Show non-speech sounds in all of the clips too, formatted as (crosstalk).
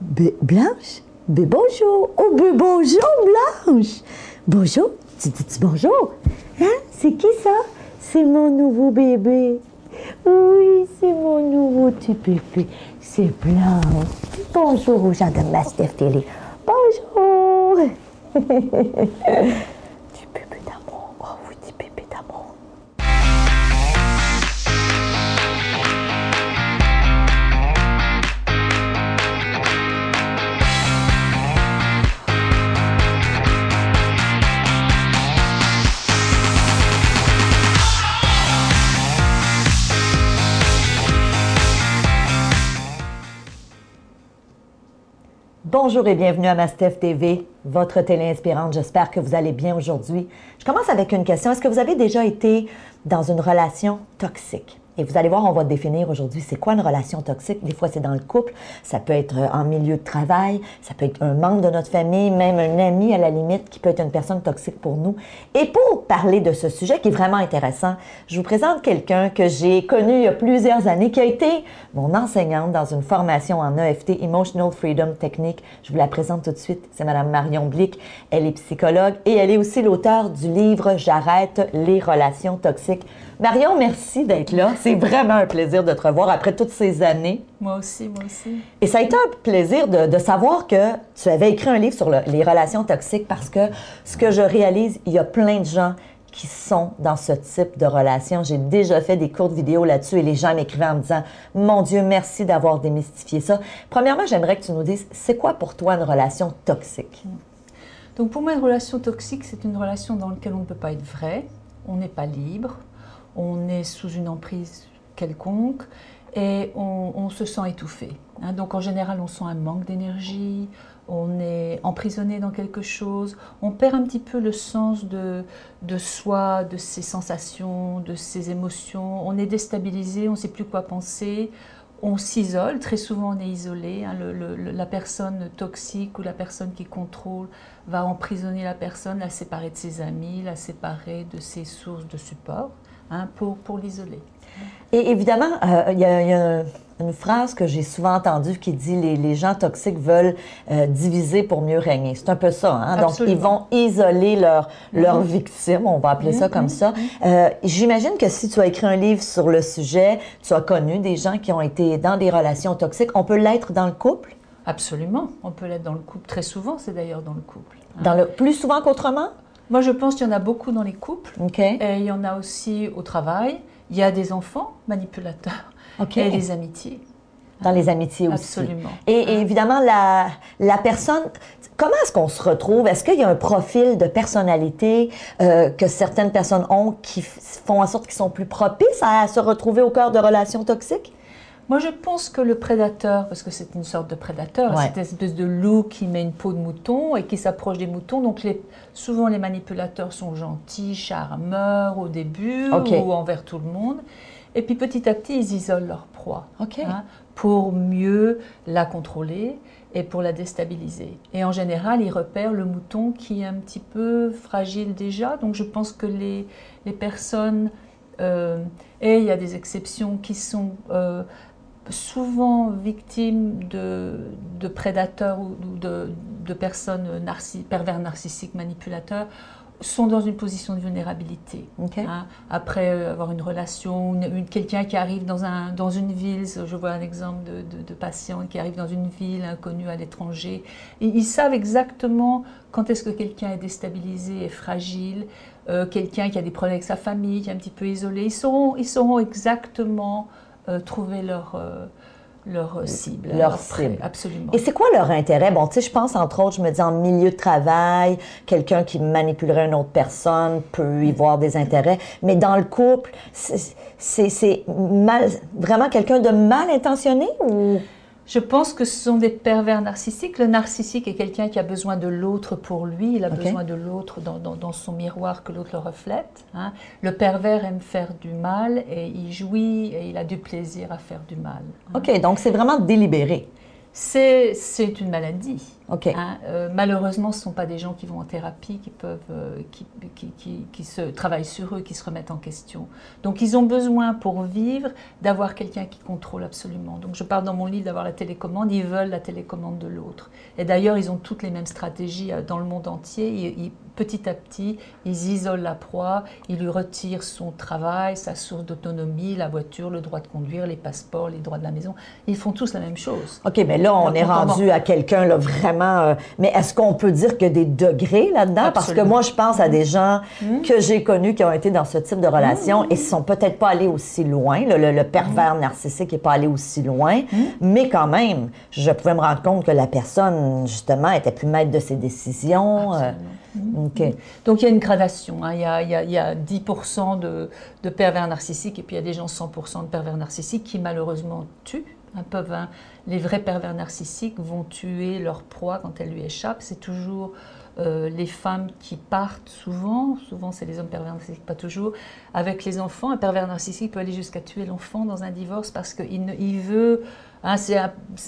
Blanche? Bé bonjour. Oh, bonjour, Blanche? Bonjour. Tu dis bonjour? Hein? C'est qui ça? C'est mon nouveau bébé. Oui, c'est mon nouveau petit bébé. C'est Blanche. Bonjour aux gens de Mastiff Télé. Bonjour. (laughs) Bonjour et bienvenue à Mastef TV, votre télé inspirante. J'espère que vous allez bien aujourd'hui. Je commence avec une question. Est-ce que vous avez déjà été dans une relation toxique? Et vous allez voir, on va définir aujourd'hui c'est quoi une relation toxique. Des fois, c'est dans le couple, ça peut être euh, en milieu de travail, ça peut être un membre de notre famille, même un ami à la limite qui peut être une personne toxique pour nous. Et pour parler de ce sujet qui est vraiment intéressant, je vous présente quelqu'un que j'ai connu il y a plusieurs années, qui a été mon enseignante dans une formation en EFT, Emotional Freedom Technique. Je vous la présente tout de suite. C'est Madame Marion Blick. Elle est psychologue et elle est aussi l'auteur du livre J'arrête les relations toxiques. Marion, merci d'être là. C'est vraiment un plaisir de te revoir après toutes ces années. Moi aussi, moi aussi. Et ça a été un plaisir de, de savoir que tu avais écrit un livre sur le- les relations toxiques parce que ce que je réalise, il y a plein de gens qui sont dans ce type de relation. J'ai déjà fait des courtes vidéos là-dessus et les gens m'écrivaient en me disant Mon Dieu, merci d'avoir démystifié ça. Premièrement, j'aimerais que tu nous dises c'est quoi pour toi une relation toxique? Donc pour moi, une relation toxique, c'est une relation dans laquelle on ne peut pas être vrai, on n'est pas libre, on est sous une emprise quelconque et on, se sent étouffé. hein. donc en général, on sent un manque d'énergie, on est emprisonné dans quelque chose, on perd un petit peu le sens de, de soi, de ses sensations, de ses émotions, on est déstabilisé, on ne sait plus quoi penser, on s'isole, très souvent on est isolé. hein. La personne toxique ou la personne qui contrôle va emprisonner la personne, la séparer de ses amis, la séparer de ses sources de support hein, pour, pour l'isoler. Et évidemment, euh, il y a, il y a une phrase que j'ai souvent entendue qui dit les, les gens toxiques veulent euh, diviser pour mieux régner. C'est un peu ça. Hein? Donc, ils vont isoler leur, leur victime, on va appeler ça comme ça. Euh, J'imagine que si tu as écrit un livre sur le sujet, tu as connu des gens qui ont été dans des relations toxiques. On peut l'être dans le couple, Absolument, on peut l'être dans le couple. Très souvent, c'est d'ailleurs dans le couple. hein. dans le, plus souvent qu'autrement? Moi, je pense qu'il y en a beaucoup dans les couples. Et il y en a aussi au travail. Il y a des enfants manipulateurs et des amitiés. Dans les amitiés aussi. Absolument. Et, et évidemment, la, la personne, comment est-ce qu'on se retrouve? Est-ce qu'il y a un profil de personnalité euh, que certaines personnes ont qui font en sorte qu'ils sont plus propices à se retrouver au cœur de relations toxiques? Moi, je pense que le prédateur, parce que c'est une sorte de prédateur, Ouais. cette espèce de loup qui met une peau de mouton et qui s'approche des moutons. Donc, les, souvent, les manipulateurs sont gentils, charmeurs au début ou envers tout le monde. Et puis, petit à petit, ils isolent leur proie hein, pour mieux la contrôler et pour la déstabiliser. Et en général, ils repèrent le mouton qui est un petit peu fragile déjà. Donc, je pense que les, les personnes, euh, et il y a des exceptions qui sont euh, souvent victimes de, de prédateurs ou de, de personnes narci- pervers narcissiques manipulateurs sont dans une position de vulnérabilité. Hein. Après euh, avoir une relation, une- une- quelqu'un qui arrive dans, un, dans une ville, je vois un exemple de, de, de patient qui arrive dans une ville inconnue à l'étranger, ils savent exactement quand est-ce que quelqu'un est déstabilisé et fragile, euh, quelqu'un qui a des problèmes avec sa famille, qui est un petit peu isolé, ils sauront, ils sauront exactement trouver leur, euh, leur cible. Leur cible. Absolument. Et c'est quoi leur intérêt? Bon, tu sais, je pense, entre autres, je me dis en milieu de travail, quelqu'un qui manipulerait une autre personne peut y voir des intérêts. Mais dans le couple, c'est- c'est c'est mal, vraiment quelqu'un de mal intentionné ou... Je pense que ce sont des pervers narcissiques. Le narcissique est quelqu'un qui a besoin de l'autre pour lui. Il a besoin de l'autre dans, dans- dans son miroir que l'autre le reflète. hein. Le pervers aime faire du mal et il jouit et il a du plaisir à faire du mal. hein. OK, donc c'est vraiment délibéré. C'est une maladie. Hein, euh, malheureusement, ce ne sont pas des gens qui vont en thérapie, qui peuvent, euh, qui, qui, qui- qui se travaillent sur eux, qui se remettent en question. Donc, ils ont besoin pour vivre d'avoir quelqu'un qui contrôle absolument. Donc, je parle dans mon livre d'avoir la télécommande. Ils veulent la télécommande de l'autre. Et d'ailleurs, ils ont toutes les mêmes stratégies euh, dans le monde entier. Ils- ils- petit à petit, ils isolent la proie, ils lui retirent son travail, sa source d'autonomie, la voiture, le droit de conduire, les passeports, les droits de la maison. Ils font tous la même chose. OK, mais là, on Donc, est on rendu à quelqu'un, là, vraiment. euh, mais est-ce qu'on peut dire qu'il y a des degrés là-dedans? Parce que moi, je pense à des gens que j'ai connus qui ont été dans ce type de relation et ne sont peut-être pas allés aussi loin. Le, le- le pervers narcissique n'est pas allé aussi loin. Mais quand même, je pouvais me rendre compte que la personne, justement, était plus maître de ses décisions. euh. Donc il y a une gradation. hein. Il, y a, il y a- il y a 10% de, de pervers narcissiques et puis il y a des gens 100% de pervers narcissiques qui malheureusement tuent. Les vrais pervers narcissiques vont tuer leur proie quand elle lui échappe. C'est toujours euh, les femmes qui partent souvent, souvent c'est les hommes pervers narcissiques, pas toujours, avec les enfants. Un pervers narcissique peut aller jusqu'à tuer l'enfant dans un divorce parce qu'il il veut... hein,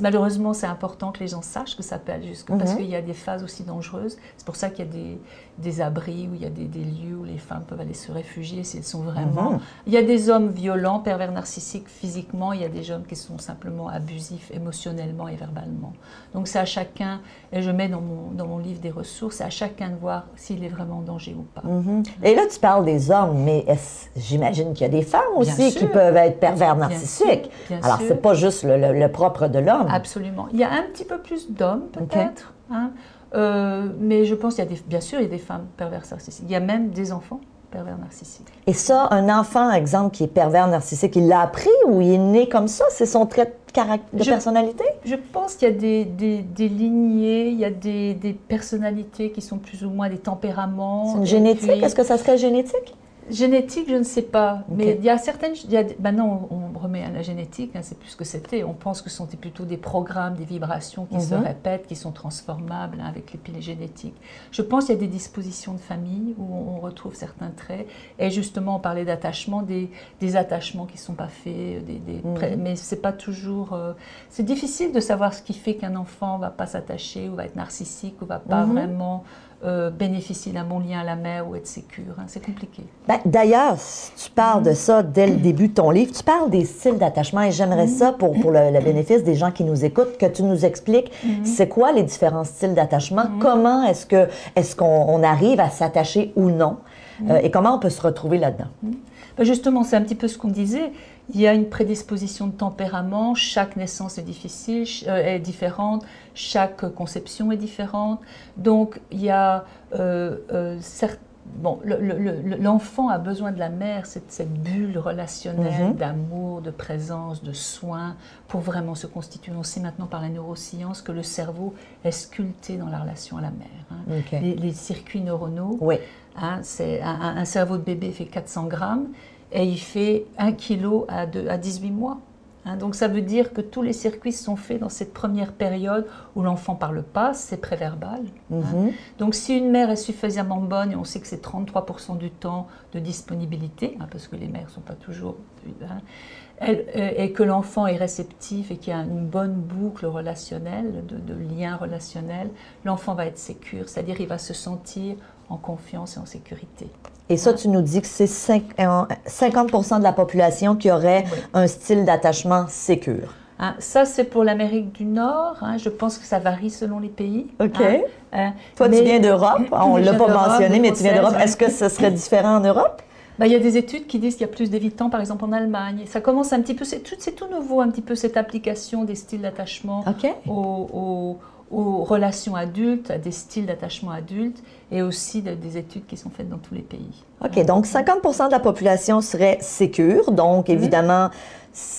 malheureusement, c'est important que les gens sachent que ça peut aller jusque... Parce Mhm. qu'il y a des phases aussi dangereuses. C'est pour ça qu'il y a des, des abris, où il y a des, des lieux où les femmes peuvent aller se réfugier si elles sont vraiment... Mhm. Il y a des hommes violents, pervers narcissiques physiquement, il y a des hommes qui sont simplement abusifs émotionnellement et verbalement. Donc c'est à chacun, et je mets dans mon, dans mon livre des ressources, c'est à chacun de voir s'il est vraiment en danger ou pas. Mhm. Et là, tu parles des hommes, mais j'imagine qu'il y a des femmes aussi qui peuvent être pervers Bien narcissiques. sûr, bien Alors, c'est pas juste le, le- le propre de l'homme. Absolument. Il y a un petit peu plus d'hommes, peut-être. hein. Euh, mais je pense qu'il y a des, bien sûr, il y a des femmes pervers narcissiques. Il y a même des enfants pervers narcissiques. Et ça, un enfant, exemple, qui est pervers narcissique, il l'a appris ou il est né comme ça? C'est son trait de, caract- de Je- personnalité? Je pense qu'il y a des, des, des lignées, il y a des, des personnalités qui sont plus ou moins des tempéraments. C'est une génétique? puis- Est-ce que ça serait génétique? Génétique, je ne sais pas. Mais il y a certaines. Il y a, maintenant, on, on remet à la génétique, hein, c'est plus ce que c'était. On pense que ce sont plutôt des programmes, des vibrations qui se Mhm. répètent, qui sont transformables hein, avec l'épilégénétique. Je pense qu'il y a des dispositions de famille où on, on retrouve certains traits. Et justement, on parlait d'attachement, des, des attachements qui ne sont pas faits, des, des Mhm. mais c'est pas toujours. euh, c'est difficile de savoir ce qui fait qu'un enfant va pas s'attacher ou va être narcissique ou va pas Mhm. vraiment euh, bénéficier d'un bon lien à la mère ou être sécure. hein. C'est compliqué. Ben, D'ailleurs, si tu parles de ça dès le début de ton livre. Tu parles des styles d'attachement et j'aimerais ça, pour, pour le, le bénéfice des gens qui nous écoutent, que tu nous expliques c'est quoi les différents styles d'attachement, comment est-ce qu'on on arrive à s'attacher ou non, euh, et comment on peut se retrouver là-dedans. Justement, c'est un petit peu ce qu'on disait. Il y a une prédisposition de tempérament. Chaque naissance est difficile, euh, est différente. Chaque conception est différente. Donc, il y a euh, euh, Bon, le- le- le- l'enfant a besoin de la mère, cette, cette bulle relationnelle Mhm. d'amour, de présence, de soins, pour vraiment se constituer. On sait maintenant par la neuroscience que le cerveau est sculpté dans la relation à la mère. hein. Les, les circuits neuronaux Oui. Hein, c'est un, cerveau de bébé fait 400 grammes et il fait 1 kg à, à 18 mois. Hein, donc ça veut dire que tous les circuits sont faits dans cette première période où l'enfant parle pas, c'est préverbal. hein. Mhm. Donc si une mère est suffisamment bonne, et on sait que c'est 33% du temps de disponibilité, hein, parce que les mères ne sont pas toujours... elle- euh, et que l'enfant est réceptif et qu'il y a une bonne boucle relationnelle, de, de lien relationnel, l'enfant va être sécure, c'est-à-dire il va se sentir en confiance et en sécurité. Et ça, tu nous dis que c'est cinq- euh, 50% de la population qui aurait Oui. un style d'attachement sécure. Hein, ça, c'est pour l'Amérique du Nord. hein, je pense que ça varie selon les pays. OK. hein, hein. Toi, tu viens d'Europe. (coughs) On ne l'a pas mentionné, mais tu viens d'Europe. Est-ce que ce serait différent en Europe? Bah, il y a des études qui disent qu'il y a plus d'évitants, par exemple en Allemagne. Ça commence un petit peu, c'est tout, nouveau, un petit peu cette application des styles d'attachement OK. aux, aux- aux relations adultes, à des styles d'attachement adultes, et aussi de- des études qui sont faites dans tous les pays. OK, donc 50% de la population serait sécure. Donc, Mhm. évidemment,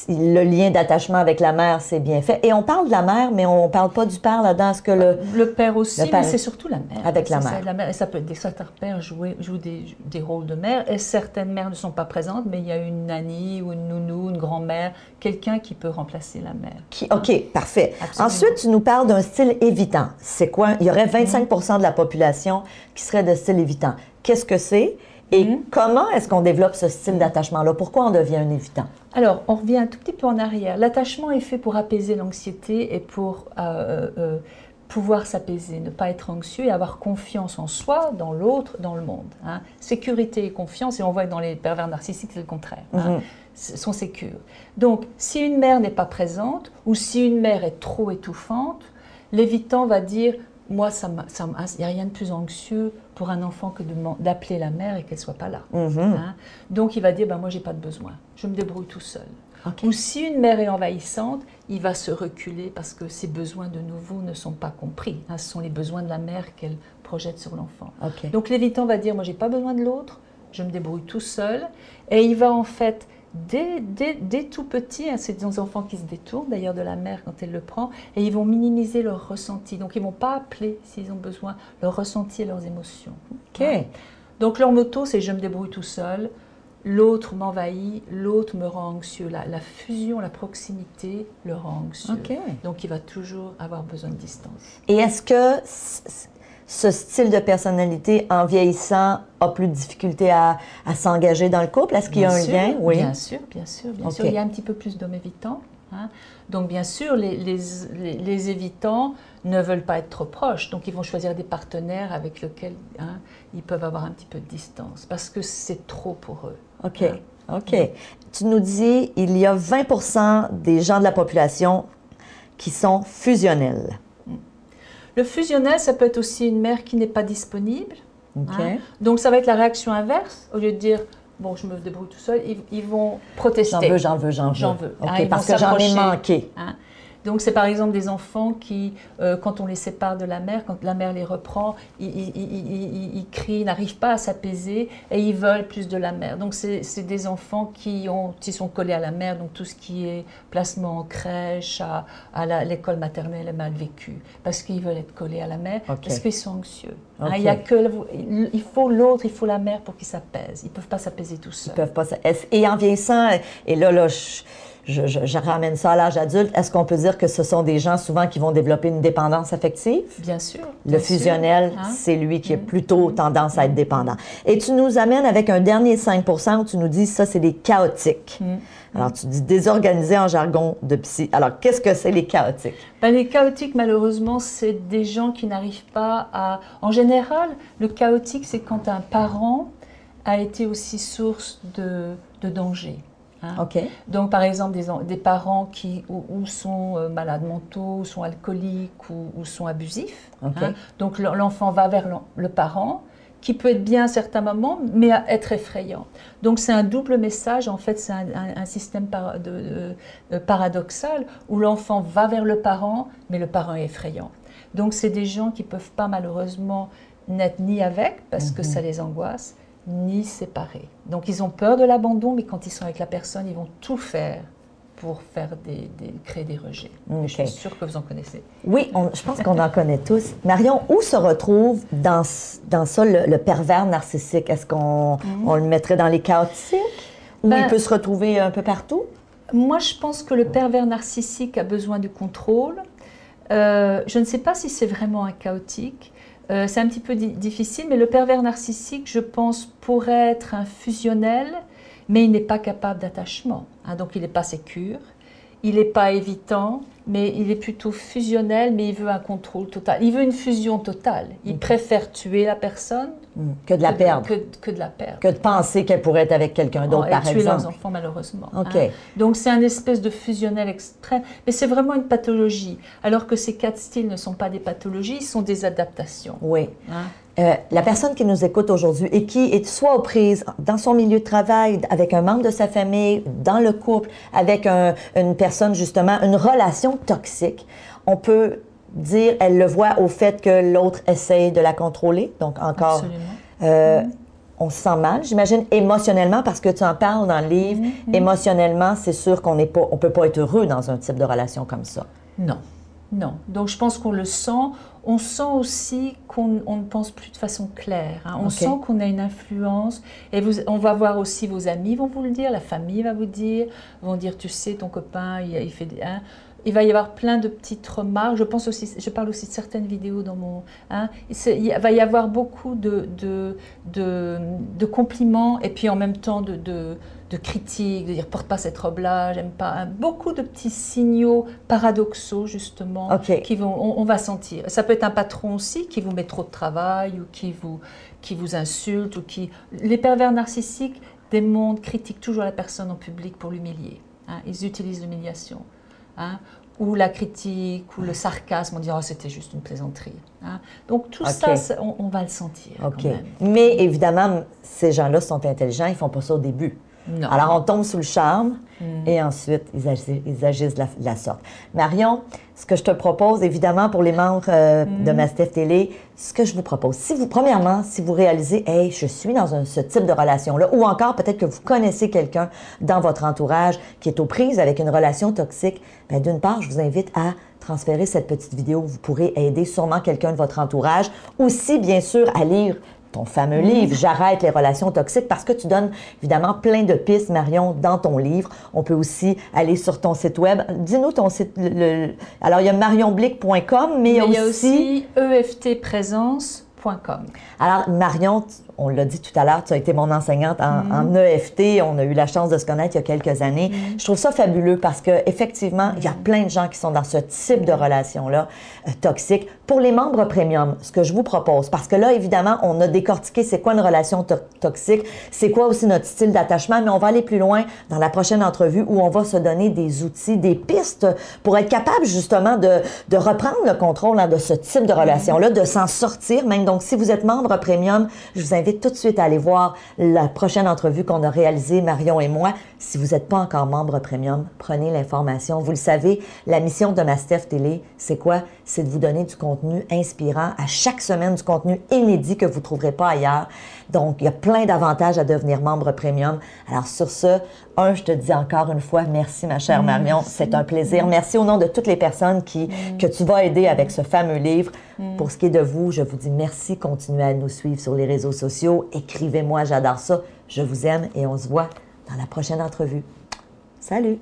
le lien d'attachement avec la mère, c'est bien fait. Et on parle de la mère, mais on ne parle pas du père là-dedans. Est-ce que le... Le père aussi, Le père. mais c'est surtout la mère. Avec la mère. la mère. Et ça peut être des certains pères jouent des, des rôles de mère, et certaines mères ne sont pas présentes, mais il y a une nanny ou une nounou, une grand-mère, quelqu'un qui peut remplacer la mère. Qui... OK, parfait. Absolument. Ensuite, tu nous parles d'un style évitant. C'est quoi? Il y aurait 25% de la population qui serait de style évitant. Qu'est-ce que c'est? Et Mhm. comment est-ce qu'on développe ce style d'attachement-là? Pourquoi on devient un évitant? Alors, on revient un tout petit peu en arrière. L'attachement est fait pour apaiser l'anxiété et pour, euh, euh, pouvoir s'apaiser, ne pas être anxieux et avoir confiance en soi, dans l'autre, dans le monde. hein. Sécurité et confiance, et on voit que dans les pervers narcissiques, c'est le contraire. hein. S- sont sécures. Donc, si une mère n'est pas présente, ou si une mère est trop étouffante, l'évitant va dire Moi, ça il n'y a rien de plus anxieux pour un enfant que d'appeler la mère et qu'elle ne soit pas là. Mhm. hein. Donc, il va dire ben, Moi, j'ai pas de besoin, je me débrouille tout seul. Ou si une mère est envahissante, il va se reculer parce que ses besoins de nouveau ne sont pas compris. hein. ce sont les besoins de la mère qu'elle projette sur l'enfant. Donc l'évitant va dire, moi j'ai pas besoin de l'autre, je me débrouille tout seul. Et il va en fait, dès, dès, dès tout petit, hein, c'est des enfants qui se détournent d'ailleurs de la mère quand elle le prend, et ils vont minimiser leur ressenti. Donc ils vont pas appeler s'ils ont besoin, leur ressenti et leurs émotions. OK. Donc leur motto, c'est je me débrouille tout seul, l'autre m'envahit, l'autre me rend anxieux. La, la fusion, la proximité le rend anxieux. Donc il va toujours avoir besoin de distance. Et est-ce que ce style de personnalité, en vieillissant, a plus de difficulté à, à s'engager dans le couple? Est-ce qu'il y a Bien un sûr, lien? Oui. Bien sûr, bien sûr, bien Ok. sûr. Il y a un petit peu plus d'hommes évitants. hein. Donc, bien sûr, les, les, les- les évitants ne veulent pas être trop proches. Donc, ils vont choisir des partenaires avec lesquels hein, ils peuvent avoir un petit peu de distance parce que c'est trop pour eux. OK. OK. Tu nous dis, il y a 20% des gens de la population qui sont fusionnels. Le fusionnel, ça peut être aussi une mère qui n'est pas disponible. Hein. Donc, ça va être la réaction inverse. Au lieu de dire, bon, je me débrouille tout seul, ils, ils vont protester. J'en veux, j'en veux, j'en veux. J'en veux. Ah, parce que j'en ai manqué. Hein. Donc c'est par exemple des enfants qui, euh, quand on les sépare de la mère, quand la mère les reprend, ils, ils- ils- crient, n'arrivent pas à s'apaiser et ils veulent plus de la mère. Donc c'est des enfants qui, ont, qui sont collés à la mère, donc tout ce qui est placement en crèche, à, l'école maternelle est mal vécu, parce qu'ils veulent être collés à la mère, parce qu'ils sont anxieux. Hein, il, y a que, il faut l'autre, il faut la mère pour qu'ils s'apaisent. Ils ne peuvent pas s'apaiser tout seuls. Ils peuvent pas. Et en vieillissant, et là, là, je, je- je- je ramène ça à l'âge adulte, est-ce qu'on peut dire que ce sont des gens souvent qui vont développer une dépendance affective? Bien sûr. Le bien fusionnel, Hein? c'est lui qui a plutôt tendance à être dépendant. Et tu nous amènes avec un dernier 5% où tu nous dis ça, c'est des chaotiques. Mm. Alors, tu dis désorganisé en jargon de psy. Alors, qu'est-ce que c'est les chaotiques? Ben, les chaotiques, malheureusement, c'est des gens qui n'arrivent pas à... En général, le chaotique, c'est quand un parent a été aussi source de, de danger. Hein. OK. Donc, par exemple, des, en- des parents qui ou, ou sont euh, malades mentaux, ou sont alcooliques, ou, ou sont abusifs. Hein. Donc, le- l'enfant va vers le parent, qui peut être bien à certains moments, mais être effrayant. Donc, c'est un double message. En fait, c'est un, un- un système par- de- de- de- paradoxal où l'enfant va vers le parent, mais le parent est effrayant. Donc, c'est des gens qui peuvent pas malheureusement n'être ni avec, parce que ça les angoisse, ni séparés. Donc, ils ont peur de l'abandon, mais quand ils sont avec la personne, ils vont tout faire pour faire des, des- créer des rejets. Je suis sûre que vous en connaissez. Oui, on- je pense qu'on en connaît tous. Marion, où se retrouve dans, dans ça le, le pervers narcissique? Est-ce qu'on on le mettrait dans les chaotiques? Ou Ben- il peut se retrouver un peu partout? Moi, je pense que le pervers narcissique a besoin du contrôle. Euh, je ne sais pas si c'est vraiment un chaotique. Euh, c'est un petit peu di- difficile, mais le pervers narcissique, je pense, pourrait être un fusionnel, mais il n'est pas capable d'attachement. hein. donc, il n'est pas sécure, il n'est pas évitant, mais il est plutôt fusionnel, mais il veut un contrôle total. Il veut une fusion totale. Il préfère tuer la personne Hmm, Que de la que perdre. que, que de la perdre. Que de penser qu'elle pourrait être avec quelqu'un d'autre, par tuer leurs exemple. enfants malheureusement. OK. hein. Donc c'est un espèce de fusionnel extrême, mais c'est vraiment une pathologie. Alors que ces quatre styles ne sont pas des pathologies, ils sont des adaptations. Oui. hein. Euh, la personne qui nous écoute aujourd'hui et qui est soit aux prises dans son milieu de travail, avec un membre de sa famille, dans le couple, avec un- une personne justement, une relation toxique, on peut dire, elle le voit au fait que l'autre essaye de la contrôler. Donc encore, euh, on se sent mal, j'imagine, émotionnellement, parce que tu en parles dans le livre. Émotionnellement, c'est sûr qu'on n'est pas, on peut pas être heureux dans un type de relation comme ça. Non, non. Donc je pense qu'on le sent. On sent aussi qu'on on ne pense plus de façon claire. hein. On sent qu'on a une influence. Et vous, on va voir aussi vos amis vont vous le dire, la famille va vous dire, vont dire, tu sais, ton copain, il, il fait des... hein. Il va y avoir plein de petites remarques. Je pense aussi, je parle aussi de certaines vidéos dans mon. hein. Il va y avoir beaucoup de, de, de, de compliments et puis en même temps de, de, critiques, de dire porte pas cette robe-là, j'aime pas. Hein. Beaucoup de petits signaux paradoxaux, justement, qui vont, on, va sentir. Ça peut être un patron aussi qui vous met trop de travail ou qui vous, qui vous insulte ou qui. Les pervers narcissiques démontrent, critiquent toujours la personne en public pour l'humilier. Hein. Ils utilisent l'humiliation. Hein ou la critique, ou le sarcasme, on dit oh, c'était juste une plaisanterie. Hein. Donc tout ça, on, va le sentir. Quand même. Mais évidemment, ces gens-là sont intelligents, ils font pas ça au début. Alors, on tombe sous le charme hmm. et ensuite, ils agissent, de, la, sorte. Marion, ce que je te propose, évidemment, pour les membres euh, hmm. de Mastef Télé, ce que je vous propose, si vous, premièrement, si vous réalisez, hey, je suis dans ce type de relation-là, ou encore peut-être que vous connaissez quelqu'un dans votre entourage qui est aux prises avec une relation toxique, bien, d'une part, je vous invite à transférer cette petite vidéo. Vous pourrez aider sûrement quelqu'un de votre entourage. Aussi, bien sûr, à lire ton fameux livre J'arrête les relations toxiques parce que tu donnes évidemment plein de pistes, Marion, dans ton livre. On peut aussi aller sur ton site web. Dis-nous ton site. Alors, il y a marionblick.com, mais, il y a aussi, eftprésence.com. Alors, Marion, on l'a dit tout à l'heure, tu as été mon enseignante en, EFT. Mm. On a eu la chance de se connaître il y a quelques années. Mm. Je trouve ça fabuleux parce que effectivement, il y a mm. plein de gens qui sont dans ce type de relation-là euh, toxique. Pour les membres premium, ce que je vous propose, parce que là, évidemment, on a décortiqué c'est quoi une relation toxique, c'est quoi aussi notre style d'attachement, mais on va aller plus loin dans la prochaine entrevue où on va se donner des outils, des pistes pour être capable justement de, reprendre le contrôle hein, de ce type de relation-là, de s'en sortir même. Donc, si vous êtes membre premium, je vous invite tout de suite à aller voir la prochaine entrevue qu'on a réalisée, Marion et moi. Si vous n'êtes pas encore membre premium, prenez l'information. Vous le savez, la mission de Mastef Télé, c'est quoi? C'est de vous donner du contenu inspirant à chaque semaine, du contenu inédit que vous ne trouverez pas ailleurs. Donc, il y a plein d'avantages à devenir membre premium. Alors, sur ce, un, je te dis encore une fois, merci, ma chère Marion. C'est un plaisir. Merci au nom de toutes les personnes qui, que tu vas aider avec ce fameux livre. Pour ce qui est de vous, je vous dis merci. Continuez à nous suivre sur les réseaux sociaux. Écrivez-moi, j'adore ça. Je vous aime et on se voit dans la prochaine entrevue. Salut!